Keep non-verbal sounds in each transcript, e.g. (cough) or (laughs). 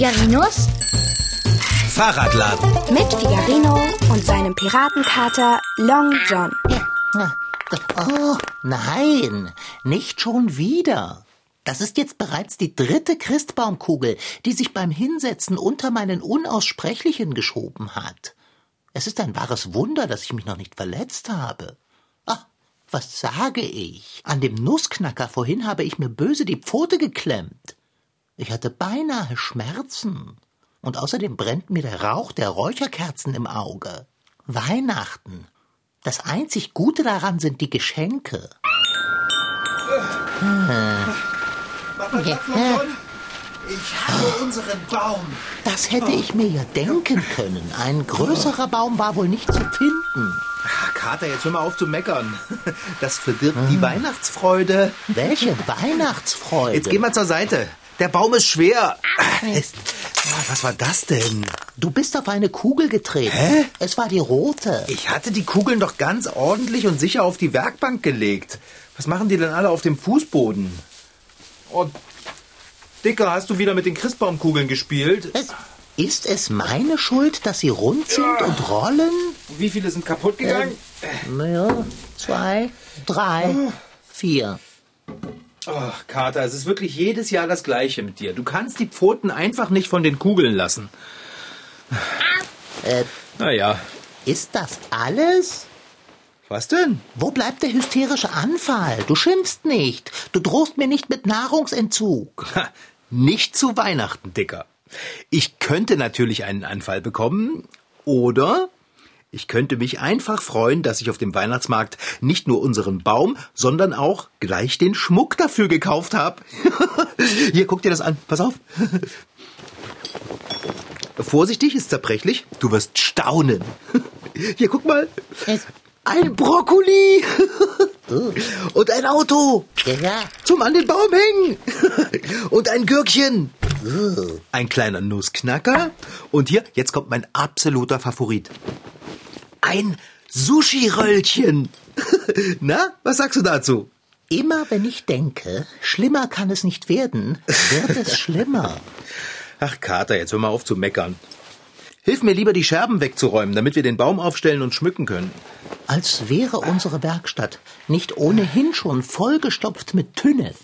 Figarinos Fahrradladen. mit Figarino und seinem Piratenkater Long John. Oh, nein, nicht schon wieder. Das ist jetzt bereits die dritte Christbaumkugel, die sich beim Hinsetzen unter meinen Unaussprechlichen geschoben hat. Es ist ein wahres Wunder, dass ich mich noch nicht verletzt habe. Ach, was sage ich? An dem Nussknacker vorhin habe ich mir böse die Pfote geklemmt. Ich hatte beinahe Schmerzen. Und außerdem brennt mir der Rauch der Räucherkerzen im Auge. Weihnachten. Das einzig Gute daran sind die Geschenke. Ich habe unseren Baum. Das hätte ich mir ja denken können. Ein größerer Baum war wohl nicht zu finden. Ah, Kater, jetzt hör mal auf zu meckern. Das verdirbt die Weihnachtsfreude. Welche Weihnachtsfreude. Jetzt geh mal zur Seite. Der Baum ist schwer. Ah, Was war das denn? Du bist auf eine Kugel getreten. Hä? Es war die rote. Ich hatte die Kugeln doch ganz ordentlich und sicher auf die Werkbank gelegt. Was machen die denn alle auf dem Fußboden? Oh, Dicker, hast du wieder mit den Christbaumkugeln gespielt? Es, ist es meine Schuld, dass sie rund sind und rollen? Wie viele sind kaputt gegangen? Naja, zwei, drei, vier. Ach, Kater, es ist wirklich jedes Jahr das Gleiche mit dir. Du kannst die Pfoten einfach nicht von den Kugeln lassen. Äh, Naja, ist das alles? was denn? Wo bleibt der hysterische Anfall? Du schimpfst nicht. Du drohst mir nicht mit Nahrungsentzug. (laughs) Ha, nicht zu Weihnachten, Dicker. Ich könnte natürlich einen Anfall bekommen oder ich könnte mich einfach freuen, dass ich auf dem Weihnachtsmarkt nicht nur unseren Baum, sondern auch gleich den Schmuck dafür gekauft habe. (laughs) Hier, guck dir das an. Pass auf. Vorsichtig, ist zerbrechlich. Du wirst staunen. (laughs) Hier, guck mal. Ein Brokkoli. (laughs) Und ein Auto. Zum an den Baum hängen. Und ein Gürkchen. Ein kleiner Nussknacker. Und hier, jetzt kommt mein absoluter Favorit. Ein Sushi-Röllchen. (laughs) Na, was sagst du dazu? Immer wenn ich denke, schlimmer kann es nicht werden, wird es (laughs) schlimmer. Ach, Kater, jetzt hör mal auf zu meckern. Hilf mir lieber, die Scherben wegzuräumen, damit wir den Baum aufstellen und schmücken können. Als wäre unsere Werkstatt nicht ohnehin schon vollgestopft mit Tünnef,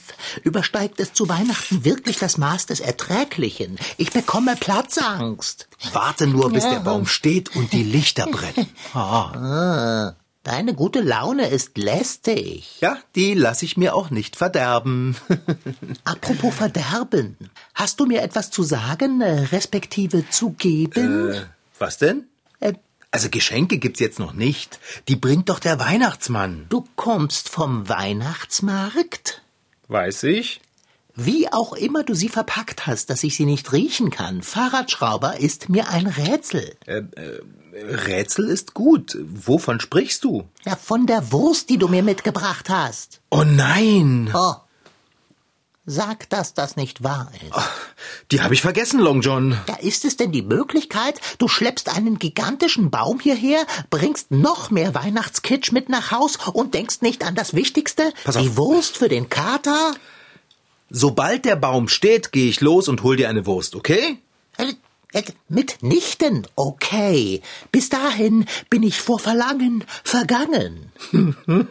übersteigt es zu Weihnachten wirklich das Maß des Erträglichen. Ich bekomme Platzangst. Warte nur, bis der Baum steht und die Lichter brennen. (laughs) Ah. Deine gute Laune ist lästig. Ja, die lasse ich mir auch nicht verderben. (laughs) Apropos Verderben, hast du mir etwas zu sagen, äh, respektive zu geben? Äh, was denn? Äh, Also Geschenke gibt's jetzt noch nicht. Die bringt doch der Weihnachtsmann. du kommst vom Weihnachtsmarkt? Weiß ich. Wie auch immer du sie verpackt hast, dass ich sie nicht riechen kann, Fahrradschrauber ist mir ein Rätsel. Rätsel ist gut. Wovon sprichst du? Ja, von der Wurst, die du mir mitgebracht hast. Oh nein. Oh. Sag, dass das nicht wahr ist. Die habe ich vergessen, Long John. Ja, ist es denn die Möglichkeit, du schleppst einen gigantischen Baum hierher, bringst noch mehr Weihnachtskitsch mit nach Haus und denkst nicht an das Wichtigste, Pass auf. die Wurst für den Kater? Sobald der Baum steht, gehe ich los und hol dir eine Wurst, okay? Mitnichten, okay. Bis dahin bin ich vor Verlangen vergangen. (laughs)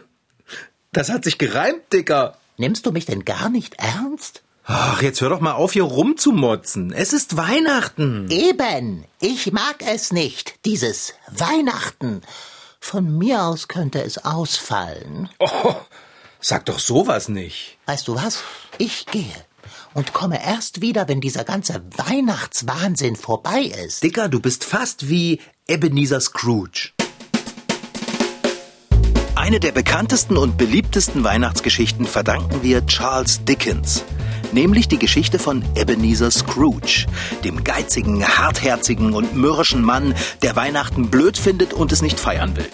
Das hat sich gereimt, Dicker. Nimmst du mich denn gar nicht ernst? Ach, jetzt hör doch mal auf, hier rumzumotzen. Es ist Weihnachten. Eben, ich mag es nicht, dieses Weihnachten. Von mir aus könnte es ausfallen. Oh, sag doch sowas nicht. Weißt du was? Ich gehe und komme erst wieder, wenn dieser ganze Weihnachtswahnsinn vorbei ist. Dicker, du bist fast wie Ebenezer Scrooge. Eine der bekanntesten und beliebtesten Weihnachtsgeschichten verdanken wir Charles Dickens. Nämlich die Geschichte von Ebenezer Scrooge, dem geizigen, hartherzigen und mürrischen Mann, der Weihnachten blöd findet und es nicht feiern will.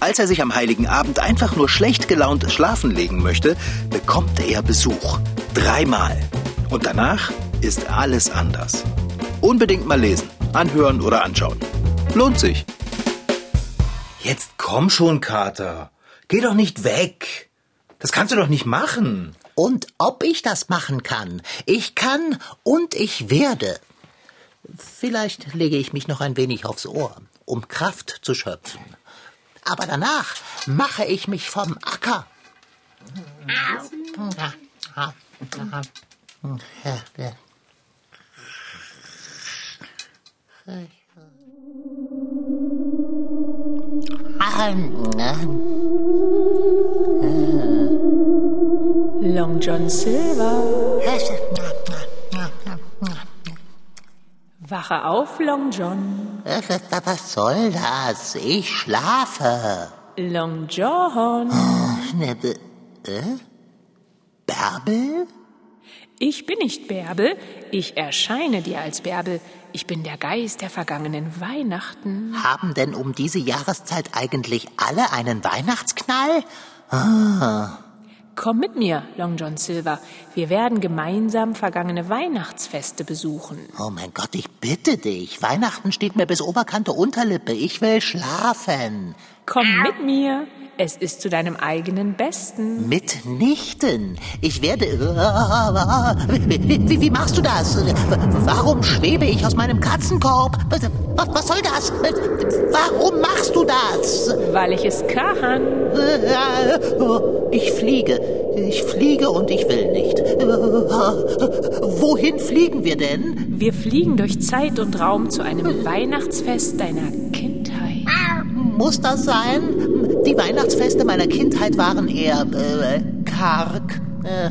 Als er sich am heiligen Abend einfach nur schlecht gelaunt schlafen legen möchte, bekommt er Besuch. Dreimal. Und danach ist alles anders. Unbedingt mal lesen, anhören oder anschauen. Lohnt sich. Jetzt komm schon, Kater. Geh doch nicht weg. Das kannst du doch nicht machen. Und ob ich das machen kann? Ich kann und ich werde. Vielleicht lege ich mich noch ein wenig aufs Ohr, um Kraft zu schöpfen. Aber danach mache ich mich vom Acker. Long John Silver. Wache auf, Long John. Was soll das? Ich schlafe. Long John. Ne, Äh? Bärbel? Ich bin nicht Bärbel, ich erscheine dir als Bärbel. Ich bin der Geist der vergangenen Weihnachten. Haben denn um diese Jahreszeit eigentlich alle einen Weihnachtsknall? Komm mit mir, Long John Silver. Wir werden gemeinsam vergangene Weihnachtsfeste besuchen. Oh mein Gott, ich bitte dich. Weihnachten steht mir bis Oberkante Unterlippe. Ich will schlafen. Komm mit mir. Es ist zu deinem eigenen Besten. Mitnichten. Ich werde. Wie, wie, wie machst du das? Warum schwebe ich aus meinem Katzenkorb? Was, was soll das? Warum machst du das? Weil ich es kann. Ich fliege. Ich fliege und ich will nicht. Wohin fliegen wir denn? Wir fliegen durch Zeit und Raum zu einem Weihnachtsfest deiner. Muss das sein? Die Weihnachtsfeste meiner Kindheit waren eher äh, karg. Äh,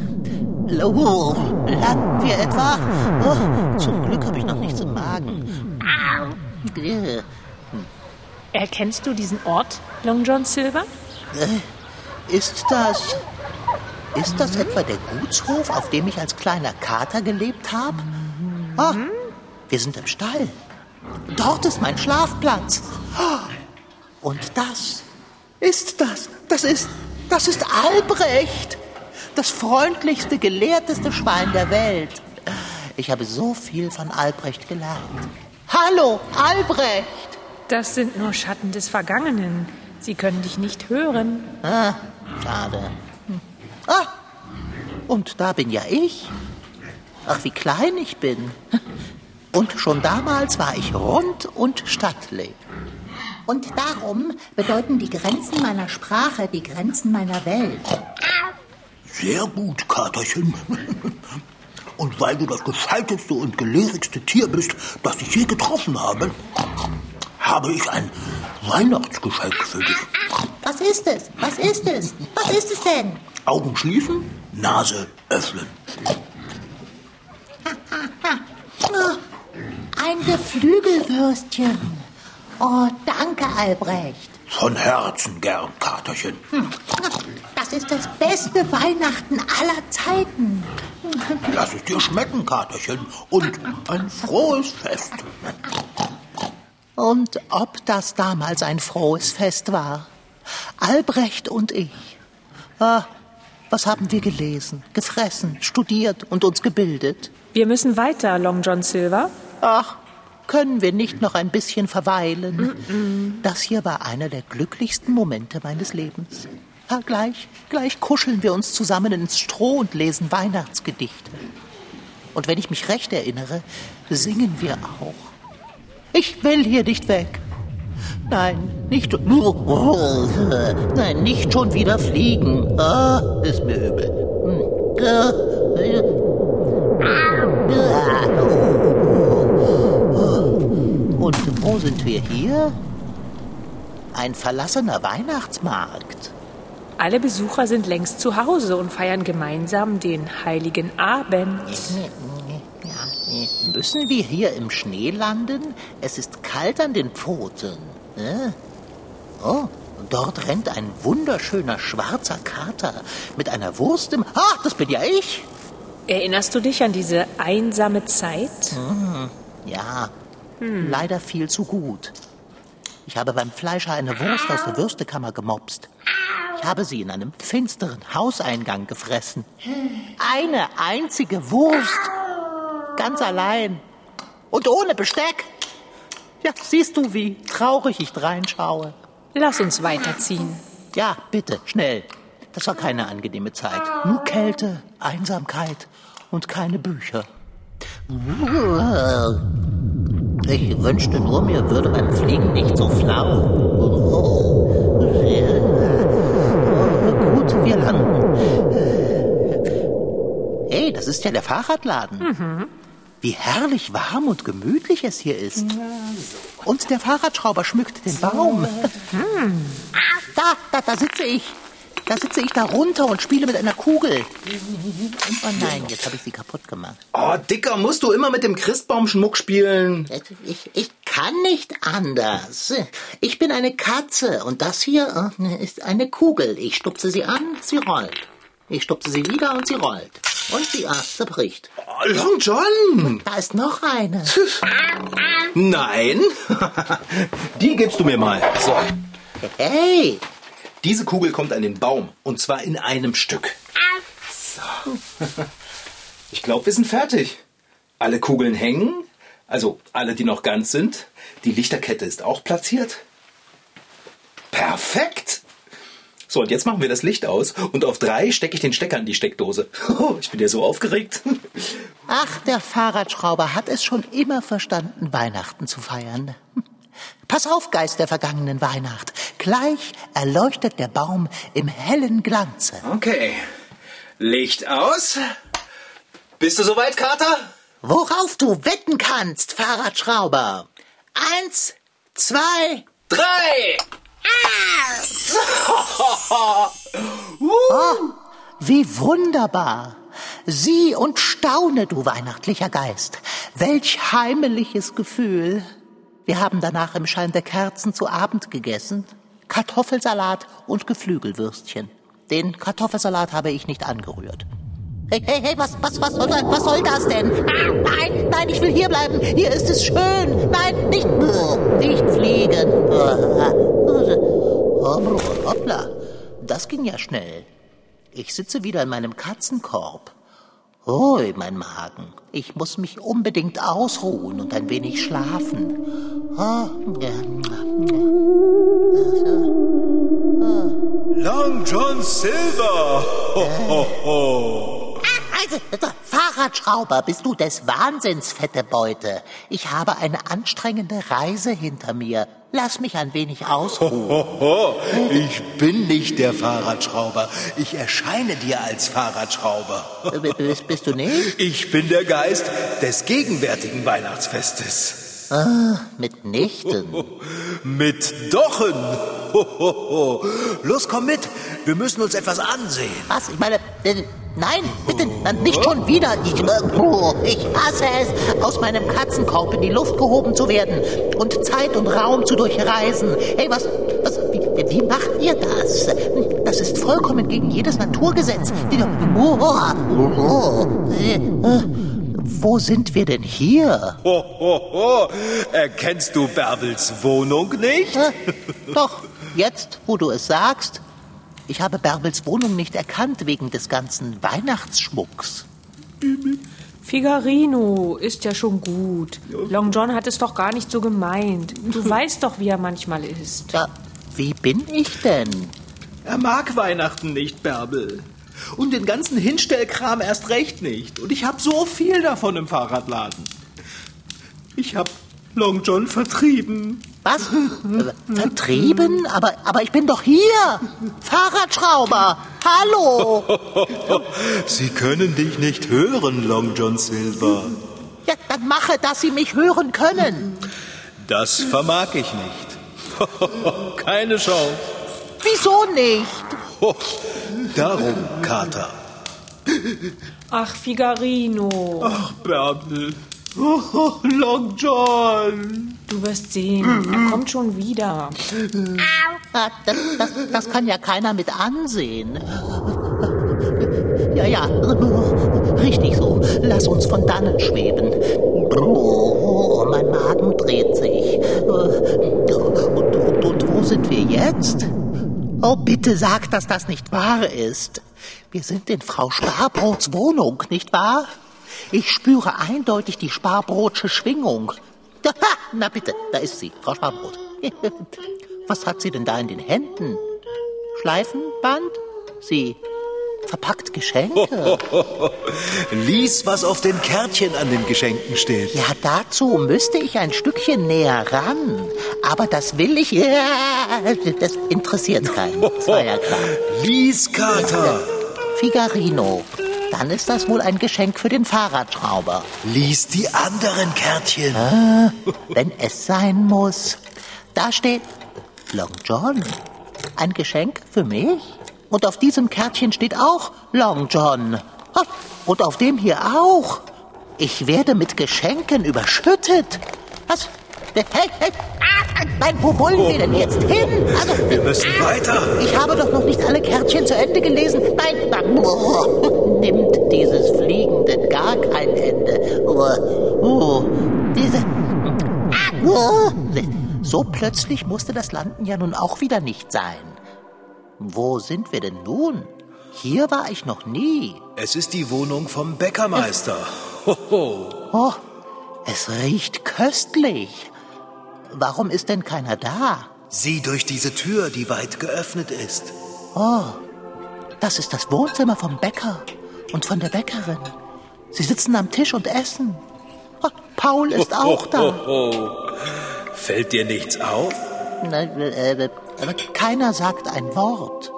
oh, landen wir etwa? Oh, zum Glück habe ich noch nichts im Magen. Äh, Erkennst du diesen Ort, Long John Silver? Ist das. Ist das etwa der Gutshof, auf dem ich als kleiner Kater gelebt habe? Ah, wir sind im Stall. Dort ist mein Schlafplatz. Ah, Und das ist das. Das ist. Das ist Albrecht. Das freundlichste, gelehrteste Schwein der Welt. Ich habe so viel von Albrecht gelernt. Hallo, Albrecht. Das sind nur Schatten des Vergangenen. Sie können dich nicht hören. Ah, schade. Hm. Ah, und da bin ja ich. Ach, wie klein ich bin. Und schon damals war ich rund und stattlich. Und darum bedeuten die Grenzen meiner Sprache die Grenzen meiner Welt. Sehr gut, Katerchen. Und weil du das gescheiteste und gelehrigste Tier bist, das ich je getroffen habe, habe ich ein Weihnachtsgeschenk für dich. Was ist es? Was ist es? Was ist es denn? Augen schließen, Nase öffnen. Ein Geflügelwürstchen. Oh, danke, Albrecht. Von Herzen gern, Katerchen. Das ist das beste Weihnachten aller Zeiten. Lass es dir schmecken, Katerchen. Und ein frohes Fest. Und ob das damals ein frohes Fest war. Albrecht und ich. Ah, was haben wir gelesen, gefressen, studiert und uns gebildet? Wir müssen weiter, Long John Silver. Ach, können wir nicht noch ein bisschen verweilen? Das hier war einer der glücklichsten Momente meines Lebens. Ja, gleich, gleich kuscheln wir uns zusammen ins Stroh und lesen Weihnachtsgedichte. Und wenn ich mich recht erinnere, singen wir auch. Ich will hier nicht weg. Nein, nicht. Nein, nicht schon wieder fliegen. Ah, ist mir übel. Sind wir hier? Ein verlassener Weihnachtsmarkt. Alle Besucher sind längst zu Hause und feiern gemeinsam den heiligen Abend. (laughs) Müssen wir hier im Schnee landen? Es ist kalt an den Pfoten. Äh? Oh, dort rennt ein wunderschöner schwarzer Kater mit einer Wurst im... Ah, das bin ja ich. Erinnerst du dich an diese einsame Zeit? Ja, leider viel zu gut. Ich habe beim Fleischer eine Wurst aus der Würstekammer gemopst. Ich habe sie in einem finsteren Hauseingang gefressen. Eine einzige Wurst. Ganz allein. Und ohne Besteck. Ja, siehst du, wie traurig ich dreinschaue. Lass uns weiterziehen. Ja, bitte, schnell. Das war keine angenehme Zeit. Nur Kälte, Einsamkeit und keine Bücher. Ich wünschte nur, mir würde beim Fliegen nicht so flau. Oh. Oh, gut, wir landen. Hey, das ist ja der Fahrradladen. Wie herrlich warm und gemütlich es hier ist. Und der Fahrradschrauber schmückt den Baum. (laughs) Da, da, da sitze ich. Da sitze ich da runter und spiele mit einer Kugel. Oh nein, jetzt habe ich sie kaputt gemacht. Oh, Dicker, musst du immer mit dem Christbaumschmuck spielen? Ich, ich kann nicht anders. Ich bin eine Katze und das hier äh, ist eine Kugel. Ich stupse sie an, sie rollt. Ich stupse sie wieder und sie rollt. Und sie ah, zerbricht. Oh, Long John! Da ist noch eine. Nein. (laughs) Die gibst du mir mal. So. Hey, Diese Kugel kommt an den Baum. Und zwar in einem Stück. So. (laughs) Ich glaube, wir sind fertig. Alle Kugeln hängen. Also alle, die noch ganz sind. Die Lichterkette ist auch platziert. Perfekt. So, und jetzt machen wir das Licht aus. Und auf drei stecke ich den Stecker in die Steckdose. (laughs) Ich bin ja so aufgeregt. ach, der Fahrradschrauber hat es schon immer verstanden, Weihnachten zu feiern. Pass auf, Geist der vergangenen Weihnacht. Gleich erleuchtet der Baum im hellen Glanze. Okay. Licht aus. Bist du soweit, Kater? Worauf du wetten kannst, Fahrradschrauber. Eins, zwei, Drei! Wie wunderbar! Sieh und staune, du weihnachtlicher Geist. Welch heimeliges Gefühl. Wir haben danach im Schein der Kerzen zu Abend gegessen. Kartoffelsalat und Geflügelwürstchen. Den Kartoffelsalat habe ich nicht angerührt. Hey, hey, hey, was, was, was, soll, was soll das denn? Ah, nein, nein, ich will hier bleiben. Hier ist es schön. Nein, nicht, nicht fliegen. Hoppla, das ging ja schnell. Ich sitze wieder in meinem Katzenkorb. Ui, mein Magen. Ich muss mich unbedingt ausruhen und ein wenig schlafen. Ah. Long John Silver! Ho, ho, ho. Also, Fahrradschrauber, bist du des Wahnsinns, fette Beute. Ich habe eine anstrengende Reise hinter mir. Lass mich ein wenig ausruhen. Hoho, (laughs) ich bin nicht der Fahrradschrauber. Ich erscheine dir als Fahrradschrauber. Äh, Bist, bist du nicht? Ich bin der Geist des gegenwärtigen Weihnachtsfestes. Mitnichten. (laughs) Mit Dochen. Los, komm mit. Wir müssen uns etwas ansehen. Was? Ich meine, nein, bitte, nicht schon wieder. Ich, äh, oh, ich hasse es, aus meinem Katzenkorb in die Luft gehoben zu werden und Zeit und Raum zu durchreisen. Hey, was, was, wie, wie macht ihr das? Das ist vollkommen gegen jedes Naturgesetz. Oh, oh. Äh, Wo sind wir denn hier? Hohoho. Erkennst du Bärbels Wohnung nicht? Äh, Doch, jetzt, wo du es sagst. Ich habe Bärbels Wohnung nicht erkannt wegen des ganzen Weihnachtsschmucks. Figarino ist ja schon gut. Long John hat es doch gar nicht so gemeint. Du (laughs) weißt doch, wie er manchmal ist. Ja, wie bin ich denn? Er mag Weihnachten nicht, Bärbel. Und den ganzen Hinstellkram erst recht nicht. Und ich habe so viel davon im Fahrradladen. Ich habe Long John vertrieben. Was? Vertrieben? Aber, aber ich bin doch hier! Fahrradschrauber! Hallo! (laughs) Sie können dich nicht hören, Long John Silver. Ja, dann mache, dass Sie mich hören können. Das vermag ich nicht. (laughs) Keine Chance. Wieso nicht? Ho, Darum, Kater. Ach, Figarino. Ach, Bärbel. Oh, (laughs) Long John. Du wirst sehen, er kommt schon wieder. Ah, Das, das, das kann ja keiner mit ansehen. Ja, ja, richtig so. Lass uns von dannen schweben. Oh, mein Magen dreht sich. Und, und, und wo sind wir jetzt? Oh, bitte sag, dass das nicht wahr ist. Wir sind in Frau Sparbrots Wohnung, nicht wahr? Ich spüre eindeutig die Sparbrotsche Schwingung. Ha, na bitte, da ist sie, Frau Sparbrot. (laughs) Was hat sie denn da in den Händen? Schleifenband? Sie verpackt Geschenke. (laughs) Lies, was auf den Kärtchen an den Geschenken steht. Ja, dazu müsste ich ein Stückchen näher ran. Aber das will ich. (laughs) Das interessiert keinen. Das war ja klar. Lies, Kater. Figarino. Dann ist das wohl ein Geschenk für den Fahrradschrauber. Lies die anderen Kärtchen. Wenn es sein muss. Da steht Long John. Ein Geschenk für mich? Und auf diesem Kärtchen steht auch Long John. Ah, Und auf dem hier auch. Ich werde mit Geschenken überschüttet. Was? Hey, hey, ah, nein, wo wollen wir denn jetzt hin? Also, Wir müssen weiter. ich habe doch noch nicht alle Kärtchen zu Ende gelesen. Nein, oh, (laughs) nimmt dieses Fliegen denn gar kein Ende. Oh, oh, diese. Ah, oh. So plötzlich musste das Landen ja nun auch wieder nicht sein. Wo sind wir denn nun? Hier war ich noch nie. Es ist die Wohnung vom Bäckermeister. Hoho. (laughs) Oh, es riecht köstlich. Warum ist denn keiner da? Sieh durch diese Tür, die weit geöffnet ist. Oh, das ist das Wohnzimmer vom Bäcker und von der Bäckerin. Sie sitzen am Tisch und essen. Oh, Paul ist (laughs) auch da. Hoho. Fällt dir nichts auf? Äh, aber keiner sagt ein Wort.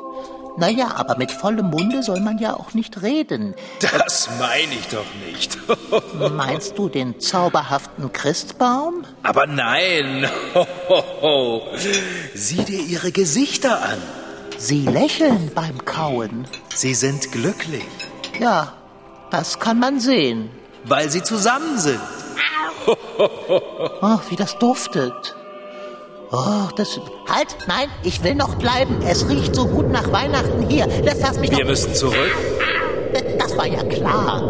Naja, aber mit vollem Munde soll man ja auch nicht reden. Das meine ich doch nicht. (laughs) Meinst du den zauberhaften Christbaum? Aber nein. (laughs) Sieh dir ihre Gesichter an. Sie lächeln beim Kauen. Sie sind glücklich, Ja, das kann man sehen. weil sie zusammen sind. (laughs) Oh, wie das duftet. Oh, das. Halt, nein, ich will noch bleiben. Es riecht so gut nach Weihnachten hier. Lass das mich Wir doch. müssen zurück. Das war ja klar.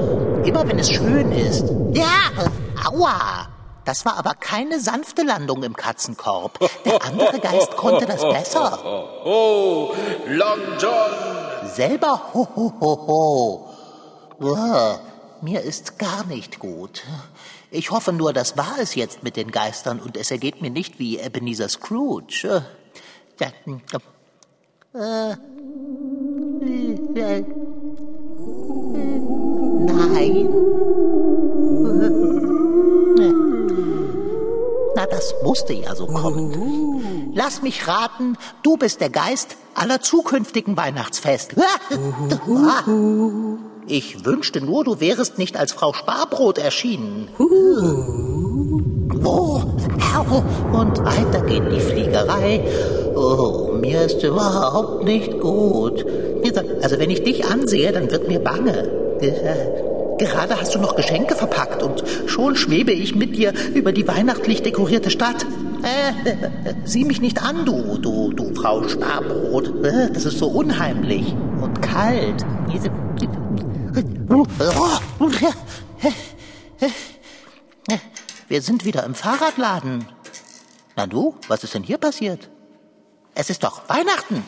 Immer wenn es schön ist. Ja, aua. Das war aber keine sanfte Landung im Katzenkorb. Der andere Geist konnte das besser. (laughs) Oh, Long John. Selber ho ho ho ho. Uah, mir ist gar nicht gut. Ich hoffe nur, das war es jetzt mit den Geistern und es ergeht mir nicht wie Ebenezer Scrooge. Hm, äh, äh, nein. Na, das musste ja so kommen. Lass mich raten, du bist der Geist aller zukünftigen Weihnachtsfeste. Ich wünschte nur, du wärest nicht als Frau Sparbrot erschienen. Oh, und weiter geht die Fliegerei. Oh, mir ist überhaupt nicht gut. Also wenn ich dich ansehe, dann wird mir bange. Gerade hast du noch Geschenke verpackt und schon schwebe ich mit dir über die weihnachtlich dekorierte Stadt. Äh, sieh mich nicht an, du, du, du Frau Sparbrot. Äh, Das ist so unheimlich und kalt. Diese... Wir sind wieder im Fahrradladen. Na du, was ist denn hier passiert? Es ist doch Weihnachten.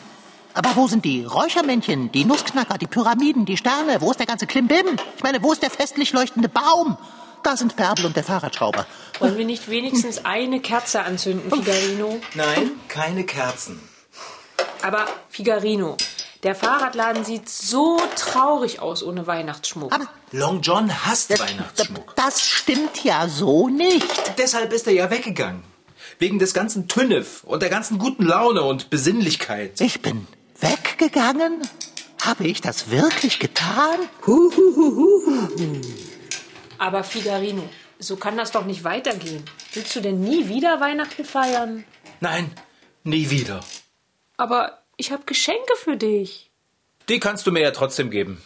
Aber wo sind die Räuchermännchen, die Nussknacker, die Pyramiden, die Sterne? Wo ist der ganze Klimbim? Ich meine, wo ist der festlich leuchtende Baum? Da sind Bärbel und der Fahrradschrauber. Wollen wir nicht wenigstens eine Kerze anzünden, Figarino? Nein, keine Kerzen. Aber Figarino, der Fahrradladen sieht so traurig aus ohne Weihnachtsschmuck. Aber Long John hasst Weihnachtsschmuck. das stimmt ja so nicht. Deshalb ist er ja weggegangen. Wegen des ganzen Tünnef und der ganzen guten Laune und Besinnlichkeit. Ich bin weggegangen? Habe ich das wirklich getan? Aber Figarino, so kann das doch nicht weitergehen. Willst du denn nie wieder Weihnachten feiern? Nein, nie wieder. Aber ich habe Geschenke für dich. Die kannst du mir ja trotzdem geben.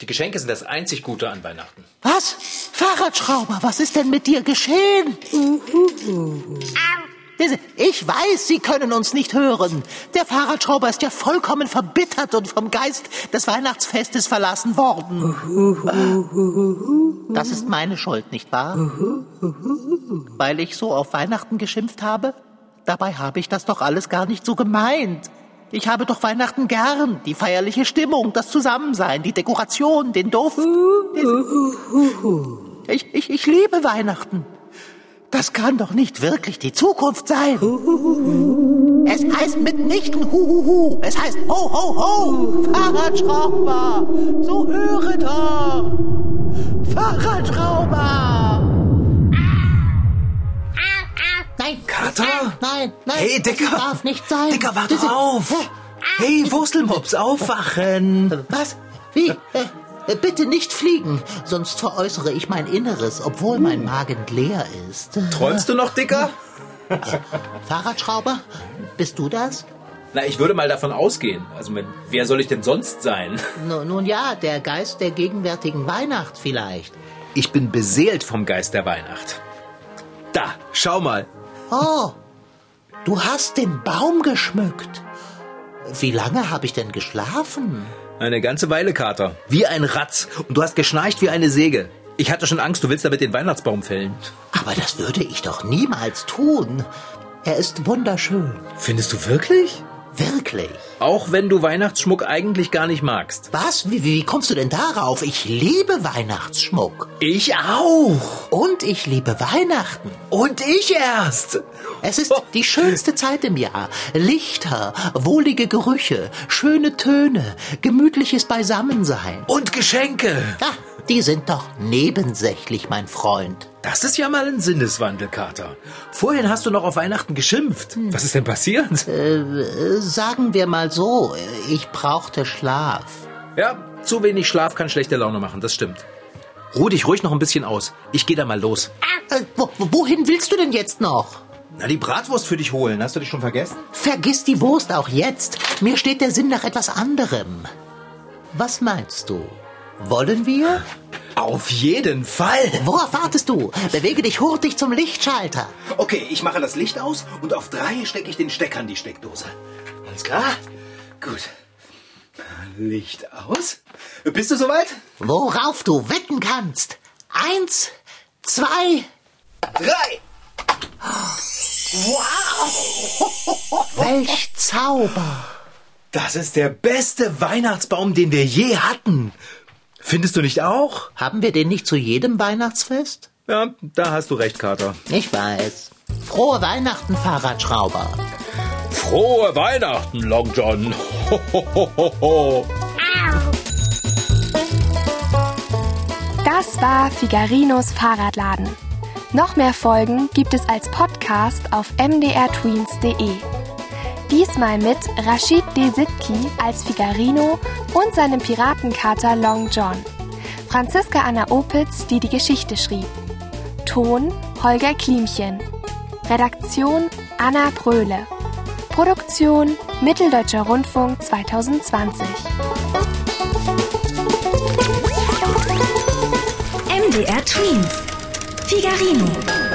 Die Geschenke sind das einzig Gute an Weihnachten. Was? Fahrradschrauber, was ist denn mit dir geschehen? Ich weiß, Sie können uns nicht hören. Der Fahrradschrauber ist ja vollkommen verbittert und vom Geist des Weihnachtsfestes verlassen worden. Das ist meine Schuld, nicht wahr? Weil ich so auf Weihnachten geschimpft habe? Dabei habe ich das doch alles gar nicht so gemeint. Ich habe doch Weihnachten gern. Die feierliche Stimmung, das Zusammensein, die Dekoration, den Duft. Ich, ich, ich liebe Weihnachten. Das kann doch nicht wirklich die Zukunft sein. Es heißt mitnichten Huhuhu. Es heißt Ho, Ho, Ho. Fahrradschrauber. So höre doch. Fahrradschrauber. Nein. Kater? Nein, nein. Hey, Dicker. Das darf nicht sein. Dicker, warte ist- auf. Hey, Wurstelmops, aufwachen. Was? Wie? Äh, bitte nicht fliegen, sonst veräußere ich mein Inneres, obwohl mein Magen leer ist. Träumst du noch, Dicker? Fahrradschrauber, bist du das? Na, ich würde mal davon ausgehen. Also, mit- wer soll ich denn sonst sein? Nu- Nun ja, der Geist der gegenwärtigen Weihnacht vielleicht. Ich bin beseelt vom Geist der Weihnacht. Da, schau mal. Oh, du hast den Baum geschmückt. Wie lange habe ich denn geschlafen? Eine ganze Weile, Kater. Wie ein Ratz. Und du hast geschnarcht wie eine Säge. Ich hatte schon Angst, du willst damit den Weihnachtsbaum fällen. Aber das würde ich doch niemals tun. Er ist wunderschön. Findest du wirklich? Wirklich. Auch wenn du Weihnachtsschmuck eigentlich gar nicht magst. Was? Wie, wie kommst du denn darauf? Ich liebe Weihnachtsschmuck. Ich auch. Und ich liebe Weihnachten. Und ich erst. Es ist die schönste Zeit im Jahr. Lichter, wohlige Gerüche, schöne Töne, gemütliches Beisammensein. Und Geschenke. Ah, die sind doch nebensächlich, mein Freund. Das ist ja mal ein Sinneswandel, Kater. Vorhin hast du noch auf Weihnachten geschimpft. Was ist denn passiert? Äh, sagen wir mal so, ich brauchte Schlaf. Ja, zu wenig Schlaf kann schlechte Laune machen, das stimmt. Ruh dich ruhig noch ein bisschen aus. Ich gehe da mal los. Äh, wo, wohin willst du denn jetzt noch? Na, die Bratwurst für dich holen. Hast du dich schon vergessen? Vergiss die Wurst auch jetzt. Mir steht der Sinn nach etwas anderem. Was meinst du? Wollen wir? Auf jeden Fall. Worauf wartest du? Bewege dich hurtig zum Lichtschalter. Okay, ich mache das Licht aus und auf drei stecke ich den Stecker in die Steckdose. Alles klar? Gut. Licht aus. Bist du soweit? Worauf du wetten kannst. Eins, zwei, Drei. (laughs) welch Zauber. Das ist der beste Weihnachtsbaum, den wir je hatten. Findest du nicht auch? Haben wir den nicht zu jedem Weihnachtsfest? Ja, da hast du recht, Kater. Ich weiß. Frohe Weihnachten, Fahrradschrauber. Frohe Weihnachten, Long John. (laughs) Ho, ho, ho, ho, ho. Das war Figarinos Fahrradladen. Noch mehr Folgen gibt es als Podcast auf mdrtweens.de. Diesmal mit Rashid Desitki als Figarino und seinem Piratenkater Long John. Franziska Anna Opitz, die die Geschichte schrieb. Ton Holger Klimchen. Redaktion Anna Bröhle. Produktion Mitteldeutscher Rundfunk 2020. MDR Twins. Figarino.